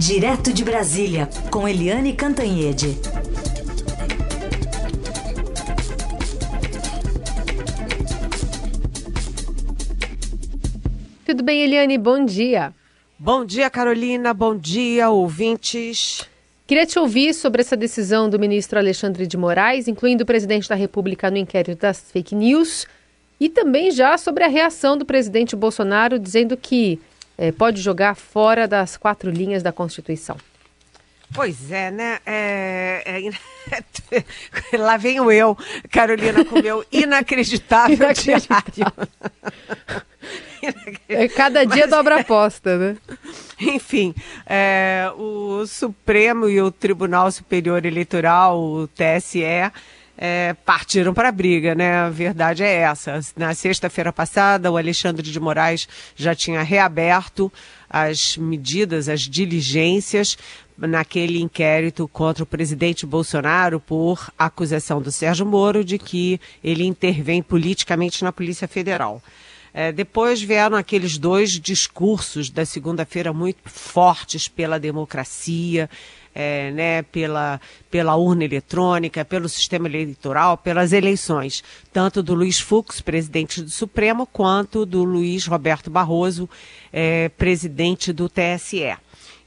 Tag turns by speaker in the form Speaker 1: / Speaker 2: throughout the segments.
Speaker 1: Direto de Brasília, com Eliane Cantanhede.
Speaker 2: Tudo bem, Eliane? Bom dia.
Speaker 3: Bom dia, Carolina. Bom dia, ouvintes.
Speaker 2: Queria te ouvir sobre essa decisão do ministro Alexandre de Moraes, incluindo o presidente da República no inquérito das fake news, e também já sobre a reação do presidente Bolsonaro dizendo que é, pode jogar fora das quatro linhas da Constituição.
Speaker 3: Pois é, né? É, é, lá venho eu, Carolina, com meu inacreditável, inacreditável.
Speaker 2: É, cada dia Mas, dobra aposta, né?
Speaker 3: Enfim, é, o Supremo e o Tribunal Superior Eleitoral, o TSE, é, partiram para a briga, né? A verdade é essa. Na sexta-feira passada, o Alexandre de Moraes já tinha reaberto as medidas, as diligências naquele inquérito contra o presidente Bolsonaro por acusação do Sérgio Moro de que ele intervém politicamente na Polícia Federal. É, depois vieram aqueles dois discursos da segunda-feira muito fortes pela democracia, é, né, pela, pela urna eletrônica, pelo sistema eleitoral, pelas eleições, tanto do Luiz Fux, presidente do Supremo, quanto do Luiz Roberto Barroso, é, presidente do TSE.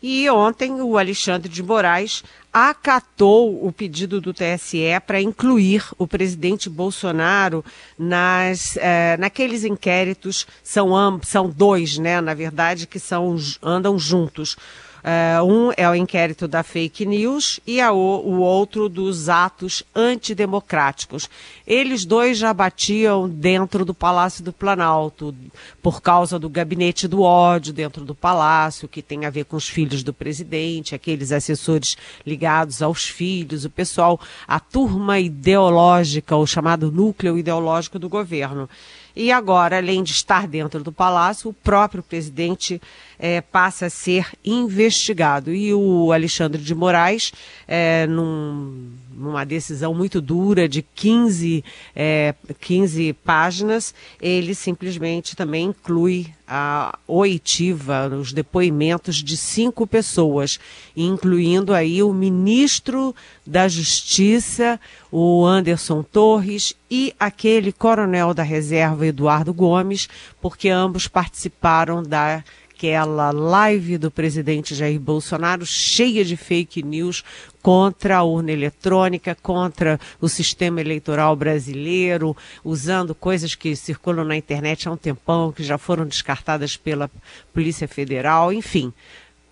Speaker 3: E ontem o Alexandre de Moraes acatou o pedido do TSE para incluir o presidente Bolsonaro nas, eh, naqueles inquéritos, são, são dois, né, na verdade, que são, andam juntos. Uh, um é o inquérito da fake news e a, o outro dos atos antidemocráticos. Eles dois já batiam dentro do Palácio do Planalto, por causa do gabinete do ódio dentro do palácio, que tem a ver com os filhos do presidente, aqueles assessores ligados aos filhos, o pessoal, a turma ideológica, o chamado núcleo ideológico do governo. E agora, além de estar dentro do palácio, o próprio presidente é, passa a ser investigado. E o Alexandre de Moraes, é, num, numa decisão muito dura de 15, é, 15 páginas, ele simplesmente também inclui a oitiva, os depoimentos de cinco pessoas, incluindo aí o ministro da Justiça, o Anderson Torres, e aquele coronel da reserva, Eduardo Gomes, porque ambos participaram da aquela live do presidente Jair Bolsonaro cheia de fake news contra a urna eletrônica, contra o sistema eleitoral brasileiro, usando coisas que circulam na internet há um tempão, que já foram descartadas pela Polícia Federal, enfim.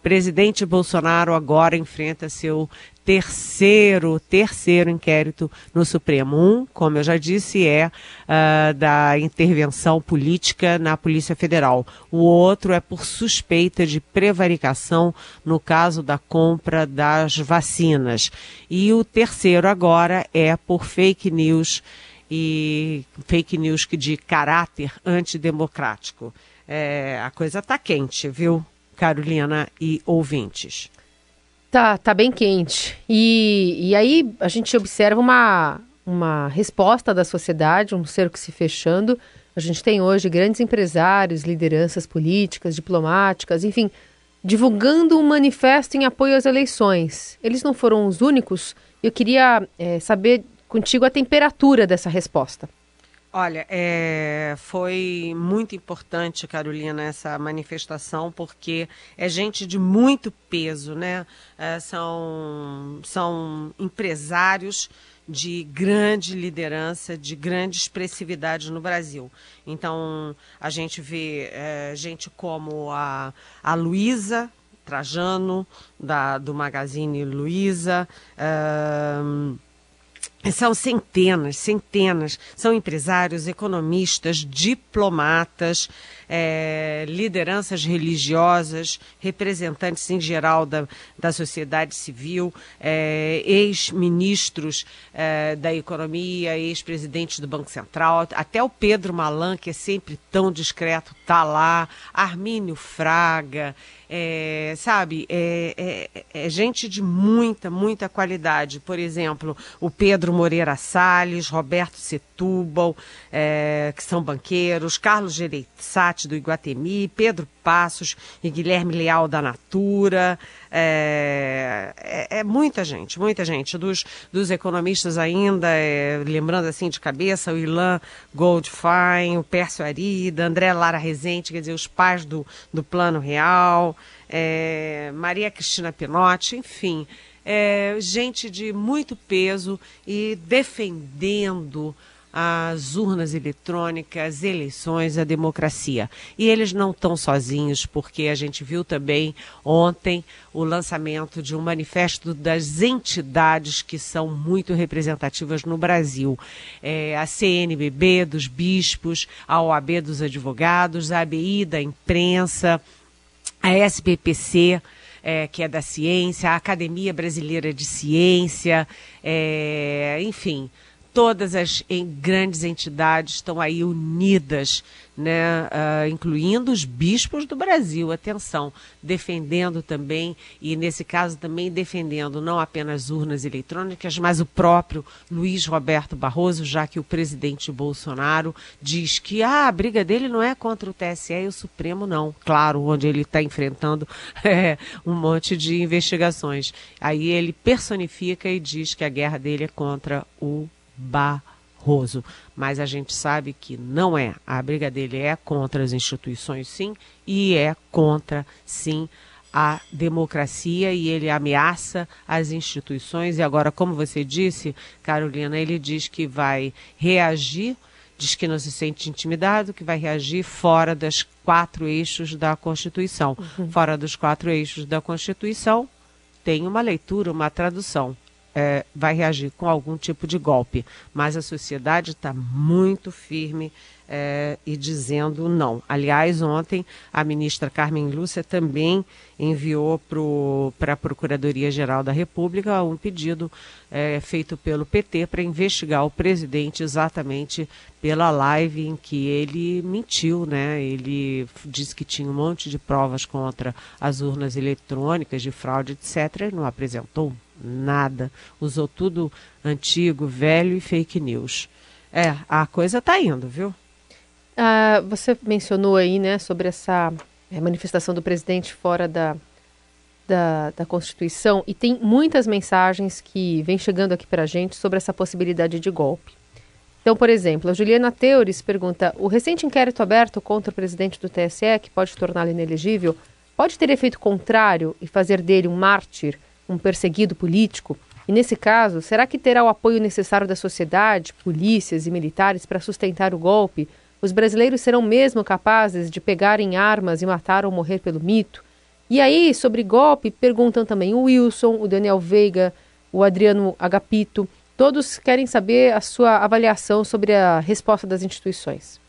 Speaker 3: Presidente Bolsonaro agora enfrenta seu terceiro, terceiro inquérito no Supremo. Um, como eu já disse, é uh, da intervenção política na Polícia Federal. O outro é por suspeita de prevaricação no caso da compra das vacinas. E o terceiro agora é por fake news e fake news de caráter antidemocrático. É, a coisa está quente, viu? Carolina e ouvintes?
Speaker 2: Tá, tá bem quente. E, e aí a gente observa uma, uma resposta da sociedade, um cerco se fechando. A gente tem hoje grandes empresários, lideranças políticas, diplomáticas, enfim, divulgando um manifesto em apoio às eleições. Eles não foram os únicos. Eu queria é, saber contigo a temperatura dessa resposta.
Speaker 3: Olha, é, foi muito importante, Carolina, essa manifestação, porque é gente de muito peso, né? É, são, são empresários de grande liderança, de grande expressividade no Brasil. Então, a gente vê é, gente como a, a Luísa Trajano, da, do Magazine Luiza. São centenas, centenas. São empresários, economistas, diplomatas, é, lideranças religiosas, representantes em geral da, da sociedade civil, é, ex-ministros é, da economia, ex-presidentes do Banco Central, até o Pedro Malan, que é sempre tão discreto, está lá, Armínio Fraga, é, sabe, é, é, é, gente de muita, muita qualidade. Por exemplo, o Pedro Moreira Salles, Roberto Setúbal, é, que são banqueiros, Carlos Gereissati, Duarte do Iguatemi, Pedro Passos e Guilherme Leal da Natura. É, é, é muita gente, muita gente. Dos, dos economistas ainda, é, lembrando assim de cabeça, o Ilan Goldfein, o Pércio Arida, André Lara Rezende, quer dizer, os pais do, do Plano Real, é, Maria Cristina Pinotti, enfim é, gente de muito peso e defendendo as urnas eletrônicas, eleições, a democracia. E eles não estão sozinhos, porque a gente viu também ontem o lançamento de um manifesto das entidades que são muito representativas no Brasil. É, a CNBB dos bispos, a OAB dos advogados, a ABI da imprensa, a SBPC é, que é da ciência, a Academia Brasileira de Ciência, é, enfim, todas as em, grandes entidades estão aí unidas, né, uh, incluindo os bispos do Brasil, atenção, defendendo também, e nesse caso também defendendo não apenas urnas eletrônicas, mas o próprio Luiz Roberto Barroso, já que o presidente Bolsonaro diz que ah, a briga dele não é contra o TSE e o Supremo, não. Claro, onde ele está enfrentando é, um monte de investigações. Aí ele personifica e diz que a guerra dele é contra o Barroso. Mas a gente sabe que não é. A briga dele é contra as instituições, sim, e é contra, sim, a democracia e ele ameaça as instituições. E agora, como você disse, Carolina, ele diz que vai reagir, diz que não se sente intimidado, que vai reagir fora das quatro eixos da Constituição. Uhum. Fora dos quatro eixos da Constituição, tem uma leitura, uma tradução é, vai reagir com algum tipo de golpe. Mas a sociedade está muito firme é, e dizendo não. Aliás, ontem a ministra Carmen Lúcia também enviou para a Procuradoria-Geral da República um pedido é, feito pelo PT para investigar o presidente exatamente pela live em que ele mentiu, né? Ele disse que tinha um monte de provas contra as urnas eletrônicas de fraude, etc., e não apresentou nada. Usou tudo antigo, velho e fake news. É, a coisa está indo, viu?
Speaker 2: Ah, você mencionou aí, né, sobre essa é, manifestação do presidente fora da, da, da, Constituição e tem muitas mensagens que vêm chegando aqui para a gente sobre essa possibilidade de golpe. Então, por exemplo, a Juliana Teures pergunta: o recente inquérito aberto contra o presidente do TSE, que pode torná-lo inelegível, pode ter efeito contrário e fazer dele um mártir? Um perseguido político? E nesse caso, será que terá o apoio necessário da sociedade, polícias e militares para sustentar o golpe? Os brasileiros serão mesmo capazes de pegarem armas e matar ou morrer pelo mito? E aí, sobre golpe, perguntam também o Wilson, o Daniel Veiga, o Adriano Agapito. Todos querem saber a sua avaliação sobre a resposta das instituições.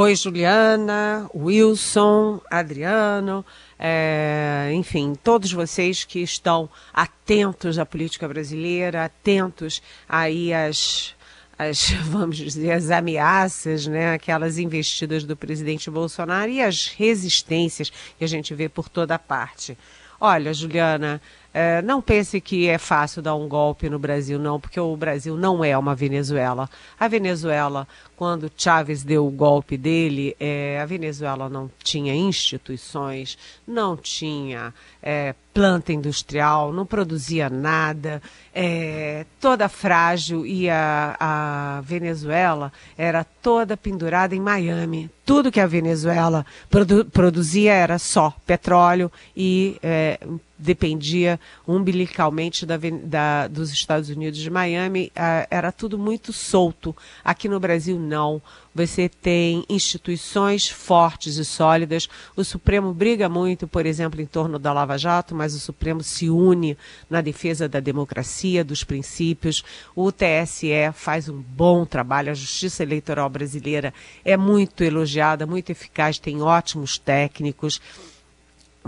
Speaker 3: Oi, Juliana, Wilson, Adriano é, enfim, todos vocês que estão atentos à política brasileira, atentos aí às, às vamos dizer, as ameaças, né, aquelas investidas do presidente Bolsonaro e as resistências que a gente vê por toda parte. Olha, Juliana, é, não pense que é fácil dar um golpe no Brasil, não, porque o Brasil não é uma Venezuela. A Venezuela, quando Chávez deu o golpe dele, é, a Venezuela não tinha instituições, não tinha é, planta industrial, não produzia nada, é, toda frágil e a, a, Venezuela era toda pendurada em Miami. Tudo que a Venezuela produ produzia era só petróleo e é, dependia umbilicalmente da, da, dos Estados Unidos de Miami, uh, era tudo muito solto. Aqui no Brasil, não. Você tem instituições fortes e sólidas. O Supremo briga muito, por exemplo, em torno da Lava Jato, mas o Supremo se une na defesa da democracia, dos princípios. O TSE faz um bom trabalho. A Justiça Eleitoral brasileira é muito elogiada, muito eficaz, tem ótimos técnicos.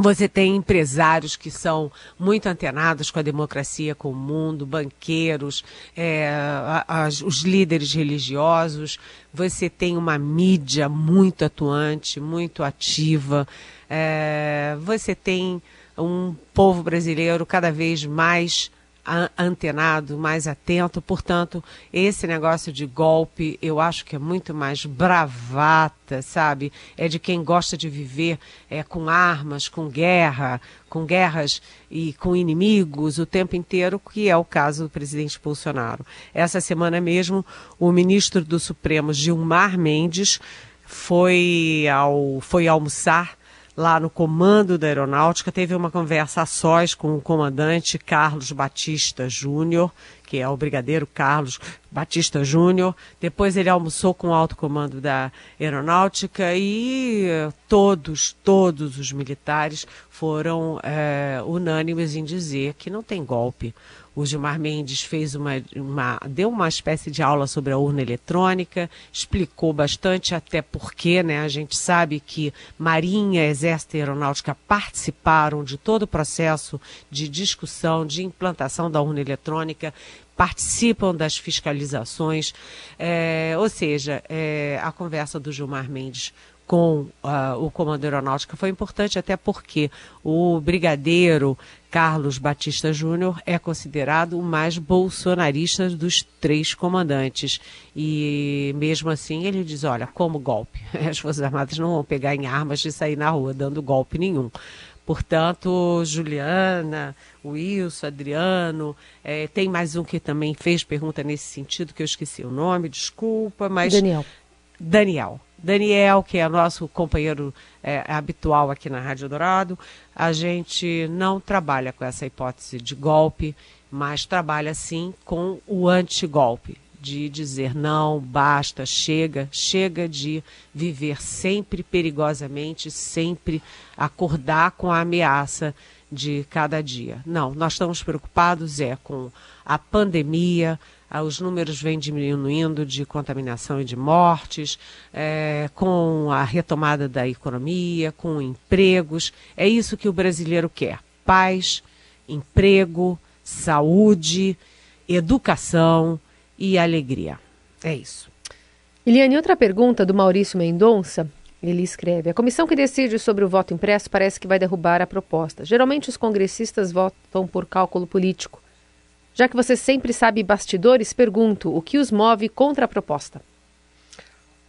Speaker 3: Você tem empresários que são muito antenados com a democracia, com o mundo, banqueiros, é, os líderes religiosos. Você tem uma mídia muito atuante, muito ativa. É, você tem um povo brasileiro cada vez mais antenado, mais atento. Portanto, esse negócio de golpe, eu acho que é muito mais bravata, sabe? É de quem gosta de viver é, com armas, com guerra, com guerras e com inimigos o tempo inteiro, que é o caso do presidente Bolsonaro. Essa semana mesmo, o ministro do Supremo, Gilmar Mendes, foi, ao, foi almoçar lá no comando da aeronáutica, teve uma conversa a sós com o comandante Carlos Batista Júnior, que é o brigadeiro Carlos Batista Júnior. Depois ele almoçou com o alto comando da aeronáutica e todos, todos os militares foram é, unânimes em dizer que não tem golpe. O Gilmar Mendes fez uma, uma, deu uma espécie de aula sobre a urna eletrônica, explicou bastante até porque, né? A gente sabe que Marinha, Exército e Aeronáutica participaram de todo o processo de discussão, de implantação da urna eletrônica, participam das fiscalizações, é, ou seja, é, a conversa do Gilmar Mendes com uh, o comando aeronáutica foi importante até porque o brigadeiro Carlos Batista Júnior é considerado o mais bolsonarista dos três comandantes. E mesmo assim ele diz, olha, como golpe, as Forças Armadas não vão pegar em armas e sair na rua dando golpe nenhum. Portanto, Juliana, Wilson, Adriano, é, tem mais um que também fez pergunta nesse sentido, que eu esqueci o nome, desculpa, mas.
Speaker 2: Daniel.
Speaker 3: Daniel. Daniel, que é nosso companheiro é, habitual aqui na Rádio Dourado, a gente não trabalha com essa hipótese de golpe, mas trabalha sim com o antigolpe, de dizer não, basta, chega, chega de viver sempre perigosamente, sempre acordar com a ameaça de cada dia. Não, nós estamos preocupados é com a pandemia, os números vêm diminuindo de contaminação e de mortes, é, com a retomada da economia, com empregos. É isso que o brasileiro quer: paz, emprego, saúde, educação e alegria. É isso.
Speaker 2: Eliane, outra pergunta do Maurício Mendonça. Ele escreve: A comissão que decide sobre o voto impresso parece que vai derrubar a proposta. Geralmente os congressistas votam por cálculo político. Já que você sempre sabe bastidores, pergunto o que os move contra a proposta.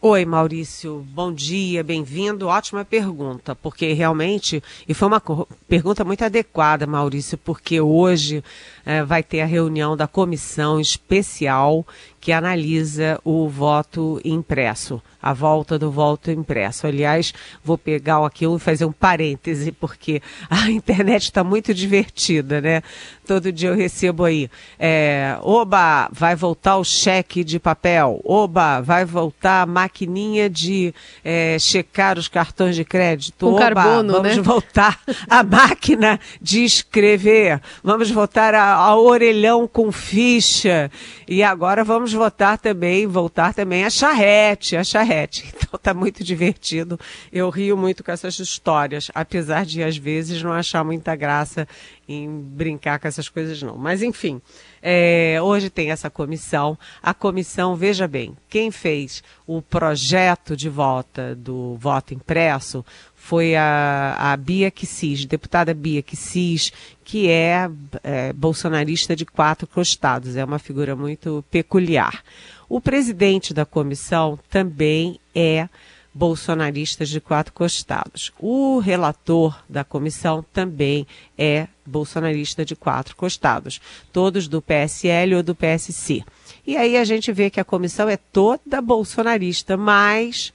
Speaker 3: Oi, Maurício. Bom dia, bem-vindo. Ótima pergunta, porque realmente, e foi uma pergunta muito adequada, Maurício, porque hoje é, vai ter a reunião da comissão especial que analisa o voto impresso, a volta do voto impresso. Aliás, vou pegar aqui e fazer um parêntese, porque a internet está muito divertida, né? Todo dia eu recebo aí, é, oba, vai voltar o cheque de papel, oba, vai voltar a maquininha de é, checar os cartões de crédito,
Speaker 2: Com
Speaker 3: oba,
Speaker 2: carbono,
Speaker 3: vamos
Speaker 2: né?
Speaker 3: voltar a máquina de escrever, vamos voltar ao orelhão com ficha, e agora vamos votar também, voltar também a charrete, a charrete. Então tá muito divertido. Eu rio muito com essas histórias, apesar de às vezes não achar muita graça em brincar com essas coisas não. Mas enfim, é, hoje tem essa comissão. A comissão, veja bem, quem fez o projeto de volta do voto impresso foi a, a Bia Kicis, deputada Bia Kicis, que é, é bolsonarista de quatro costados, é uma figura muito peculiar. O presidente da comissão também é bolsonarista de quatro costados. O relator da comissão também é bolsonarista de quatro costados, todos do PSL ou do PSC. E aí a gente vê que a comissão é toda bolsonarista, mas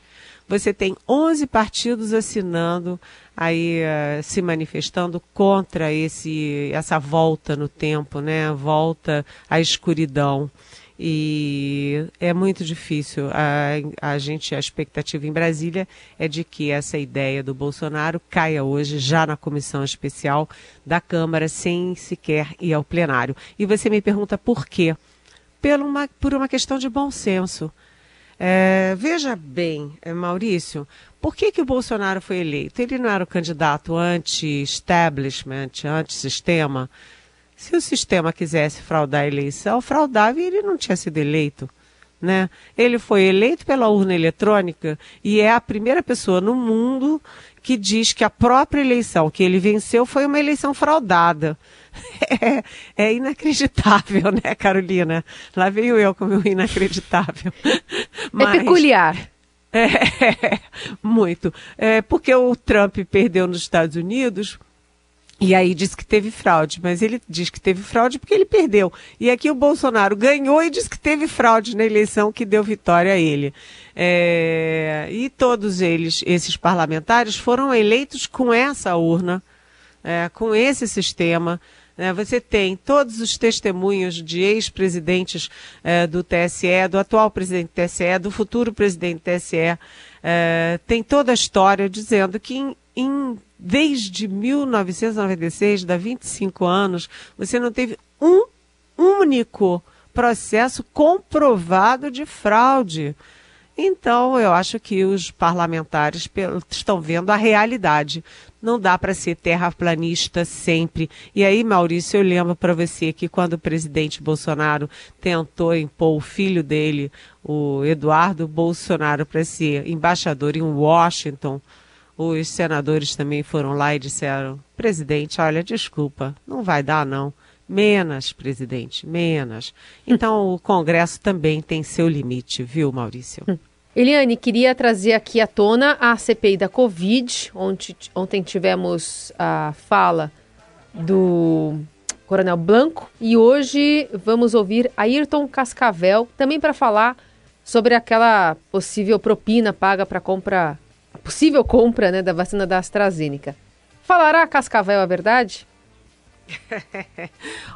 Speaker 3: você tem 11 partidos assinando aí uh, se manifestando contra esse essa volta no tempo, né? Volta à escuridão. E é muito difícil. A, a gente, a expectativa em Brasília é de que essa ideia do Bolsonaro caia hoje já na comissão especial da Câmara, sem sequer ir ao plenário. E você me pergunta por quê? Por uma, por uma questão de bom senso. É, veja bem, é, Maurício, por que, que o Bolsonaro foi eleito? Ele não era o candidato anti-establishment, anti-sistema. Se o sistema quisesse fraudar a eleição, fraudava e ele não tinha sido eleito. Né? Ele foi eleito pela urna eletrônica e é a primeira pessoa no mundo que diz que a própria eleição que ele venceu foi uma eleição fraudada. É, é, inacreditável, né, Carolina? Lá veio eu com o meu inacreditável.
Speaker 2: É Mas, é peculiar.
Speaker 3: É, muito. É, porque o Trump perdeu nos Estados Unidos e aí diz que teve fraude, mas ele diz que teve fraude porque ele perdeu. E aqui o Bolsonaro ganhou e diz que teve fraude na eleição que deu vitória a ele. É, e todos eles, esses parlamentares, foram eleitos com essa urna, é, com esse sistema. É, você tem todos os testemunhos de ex-presidentes é, do TSE, do atual presidente do TSE, do futuro presidente do TSE. É, tem toda a história dizendo que em, em desde 1996, dá 25 anos, você não teve um único processo comprovado de fraude. Então, eu acho que os parlamentares estão vendo a realidade. Não dá para ser terraplanista sempre. E aí, Maurício, eu lembro para você que quando o presidente Bolsonaro tentou impor o filho dele, o Eduardo Bolsonaro, para ser embaixador em Washington, os senadores também foram lá e disseram: presidente, olha, desculpa, não vai dar não. Menos, presidente, menos. Então o Congresso também tem seu limite, viu, Maurício?
Speaker 2: Eliane, queria trazer aqui à tona a CPI da Covid. Ontem, ontem tivemos a fala do Coronel Blanco e hoje vamos ouvir Ayrton Cascavel também para falar sobre aquela possível propina paga para compra possível compra né, da vacina da AstraZeneca. Falará Cascavel a verdade?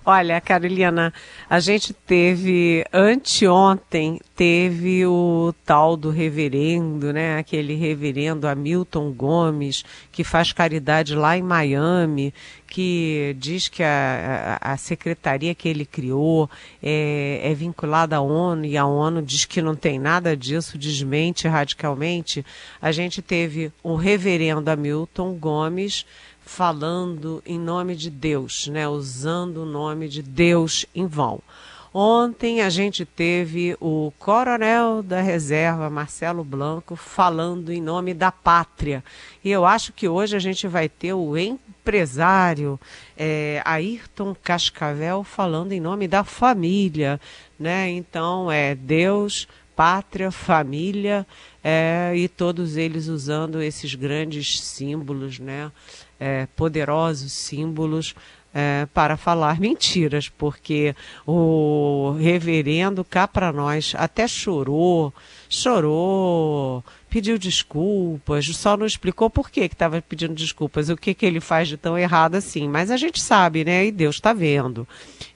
Speaker 3: Olha, Carolina, a gente teve anteontem teve o tal do reverendo, né? Aquele reverendo Hamilton Gomes que faz caridade lá em Miami, que diz que a, a, a secretaria que ele criou é, é, vinculada à ONU e a ONU diz que não tem nada disso, desmente radicalmente. A gente teve o reverendo Hamilton Gomes falando em nome de Deus, né, usando o nome de Deus em vão. Ontem a gente teve o coronel da reserva, Marcelo Blanco, falando em nome da pátria. E eu acho que hoje a gente vai ter o empresário é, Ayrton Cascavel falando em nome da família. Né? Então é Deus, pátria, família, é, e todos eles usando esses grandes símbolos, né? É, poderosos símbolos é, para falar mentiras, porque o reverendo cá para nós até chorou, chorou, pediu desculpas, só não explicou por que estava pedindo desculpas, o que, que ele faz de tão errado assim. Mas a gente sabe, né? E Deus está vendo.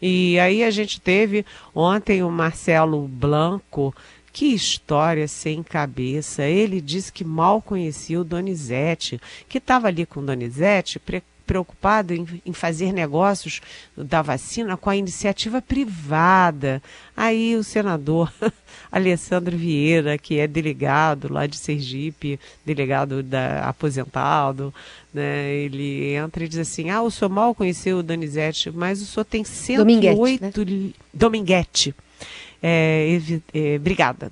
Speaker 3: E aí a gente teve ontem o Marcelo Blanco que história sem cabeça. Ele disse que mal conhecia o Donizete, que estava ali com o Donizete, pre preocupado em, em, fazer negócios da vacina com a iniciativa privada. Aí o senador Alessandro Vieira, que é delegado lá de Sergipe, delegado da, aposentado, né, ele entra e diz assim: Ah, o senhor mal conheceu o Donizete, mas o senhor tem 108. Dominguete. Né? Dominguete é, é,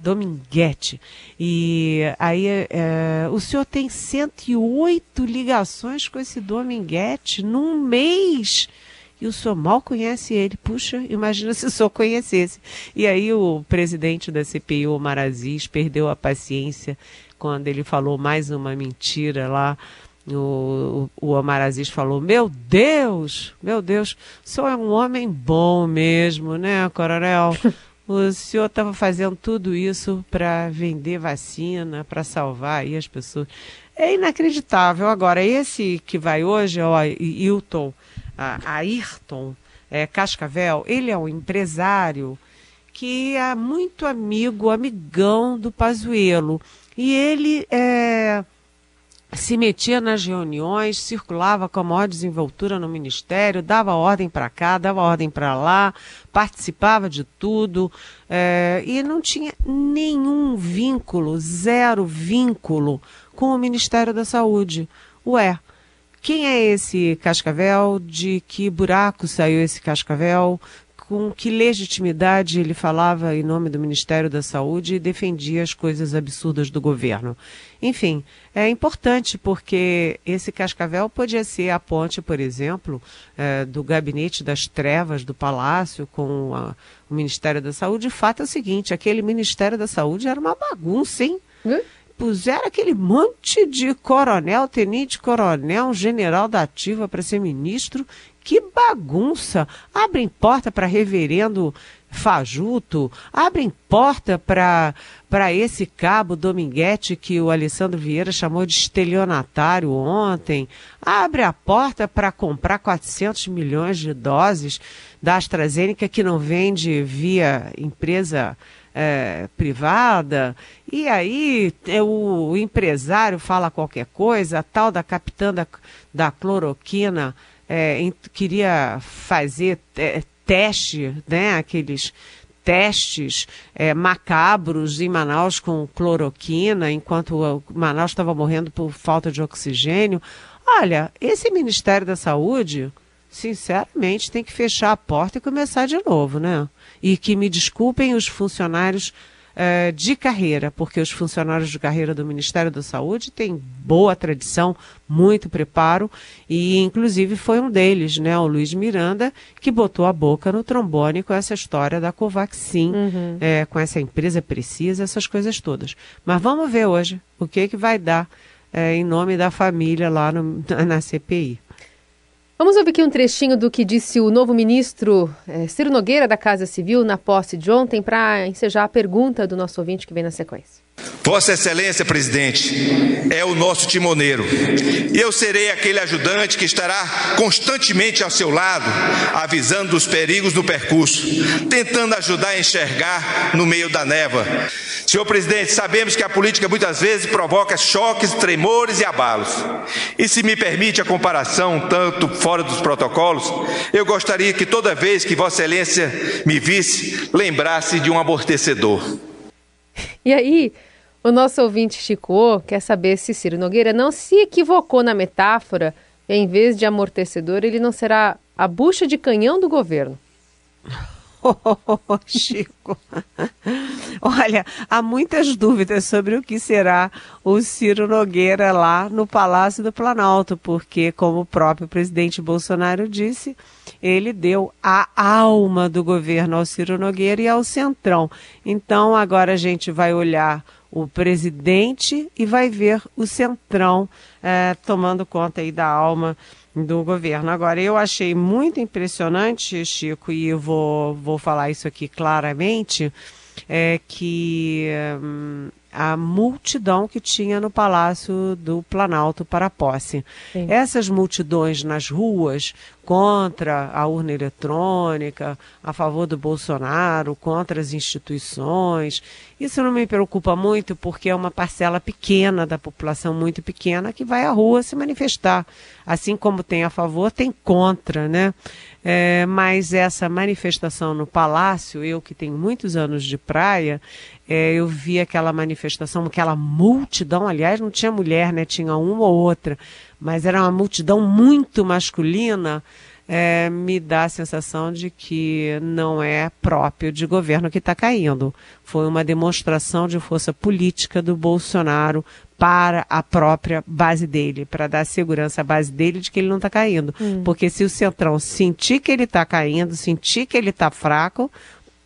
Speaker 3: Dominguete. E aí é, o senhor tem 108 ligações com esse Dominguete num mês. E o senhor mal conhece ele. Puxa, imagina se o senhor conhecesse. E aí o presidente da CPI, o Aziz, perdeu a paciência quando ele falou mais uma mentira lá. O, o Omar Aziz falou: Meu Deus, meu Deus, o senhor é um homem bom mesmo, né, Coronel? O senhor estava fazendo tudo isso para vender vacina, para salvar aí as pessoas. É inacreditável. Agora, esse que vai hoje, o Ayrton, Ayrton é, Cascavel, ele é um empresário que é muito amigo, amigão do Pazuello. E ele é, se metia nas reuniões, circulava com a maior desenvoltura no ministério, dava ordem para cá, dava ordem para lá, participava de tudo é, e não tinha nenhum vínculo, zero vínculo com o Ministério da Saúde. Ué, quem é esse cascavel? De que buraco saiu esse cascavel? Com que legitimidade ele falava em nome do Ministério da Saúde e defendia as coisas absurdas do governo. Enfim, é importante porque esse cascavel podia ser a ponte, por exemplo, é, do gabinete das trevas do Palácio com a, o Ministério da Saúde. O fato é o seguinte: aquele Ministério da Saúde era uma bagunça, hein? Hum? puseram aquele monte de coronel, tenente coronel, general da ativa para ser ministro. Que bagunça! Abrem porta para reverendo fajuto, abrem porta para esse cabo Dominguete que o Alessandro Vieira chamou de estelionatário ontem, abre a porta para comprar 400 milhões de doses da AstraZeneca que não vende via empresa é, privada, e aí o, o, empresário fala qualquer coisa, a tal da capitã da, da cloroquina é, queria fazer é, teste, né, aqueles testes é, macabros em Manaus com cloroquina, enquanto Manaus estava morrendo por falta de oxigênio. Olha, esse Ministério da Saúde, sinceramente, tem que fechar a porta e começar de novo, né? e que me desculpem os funcionários uh, de carreira, porque os funcionários de carreira do Ministério da Saúde têm boa tradição, muito preparo, e inclusive foi um deles, né, o Luiz Miranda, que botou a boca no trombone com essa história da Covaxin, uhum. é, com essa empresa precisa, essas coisas todas. Mas vamos ver hoje o que, que vai dar é, em nome da família lá no, na CPI.
Speaker 2: Vamos ouvir aqui um trechinho do que disse o novo ministro é, Ciro Nogueira da Casa Civil na posse de ontem para ensejar a pergunta do nosso ouvinte que vem na sequência.
Speaker 4: Vossa Excelência, presidente, é o nosso timoneiro. Eu serei aquele ajudante que estará constantemente ao seu lado, avisando dos perigos do percurso, tentando ajudar a enxergar no meio da névoa. Senhor presidente, sabemos que a política muitas vezes provoca choques, tremores e abalos. E se me permite a comparação, tanto fora dos protocolos, eu gostaria que toda vez que Vossa Excelência me visse, lembrasse de um amortecedor.
Speaker 2: E aí, o nosso ouvinte Chico quer saber se Ciro Nogueira não se equivocou na metáfora em vez de amortecedor, ele não será a bucha de canhão do governo.
Speaker 3: Oh, Chico, olha, há muitas dúvidas sobre o que será o Ciro Nogueira lá no Palácio do Planalto, porque, como o próprio presidente Bolsonaro disse, ele deu a alma do governo ao Ciro Nogueira e ao Centrão. Então, agora a gente vai olhar o presidente e vai ver o Centrão é, tomando conta aí da alma do governo. Agora, eu achei muito impressionante, Chico, e eu vou, vou falar isso aqui claramente, é que hum, a multidão que tinha no Palácio do Planalto para a posse. Sim. Essas multidões nas ruas contra a urna eletrônica, a favor do Bolsonaro, contra as instituições. Isso não me preocupa muito porque é uma parcela pequena da população, muito pequena, que vai à rua se manifestar. Assim como tem a favor, tem contra, né? É, mas essa manifestação no Palácio, eu que tenho muitos anos de praia, é, eu vi aquela manifestação, aquela multidão, aliás, não tinha mulher, né? Tinha uma ou outra, mas era uma multidão muito masculina. É, me dá a sensação de que não é próprio de governo que está caindo. Foi uma demonstração de força política do Bolsonaro para a própria base dele, para dar segurança à base dele de que ele não está caindo. Hum. Porque se o Centrão sentir que ele está caindo, sentir que ele está fraco,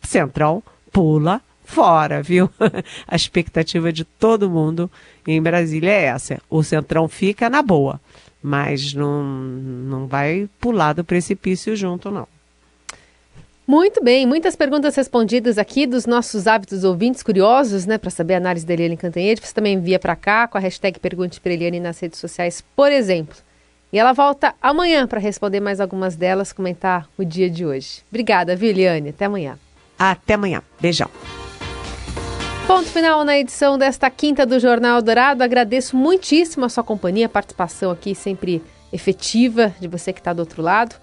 Speaker 3: o Centrão pula fora, viu? a expectativa de todo mundo em Brasília é essa. O Centrão fica na boa, mas não, não vai pular do precipício junto, não.
Speaker 2: Muito bem, muitas perguntas respondidas aqui dos nossos hábitos ouvintes curiosos, né, para saber a análise da Eliane Cantanhede. Você também envia para cá com a hashtag Pergunte para Eliane nas redes sociais, por exemplo. E ela volta amanhã para responder mais algumas delas, comentar o dia de hoje. Obrigada, viu, Eliane? Até amanhã.
Speaker 3: Até amanhã. Beijão.
Speaker 2: Ponto final na edição desta quinta do Jornal Dourado. Agradeço muitíssimo a sua companhia, a participação aqui sempre efetiva de você que está do outro lado.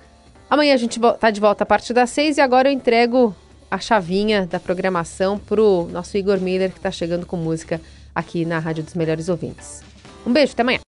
Speaker 2: Amanhã a gente está de volta a partir das seis e agora eu entrego a chavinha da programação para o nosso Igor Miller, que está chegando com música aqui na Rádio dos Melhores Ouvintes. Um beijo, até amanhã.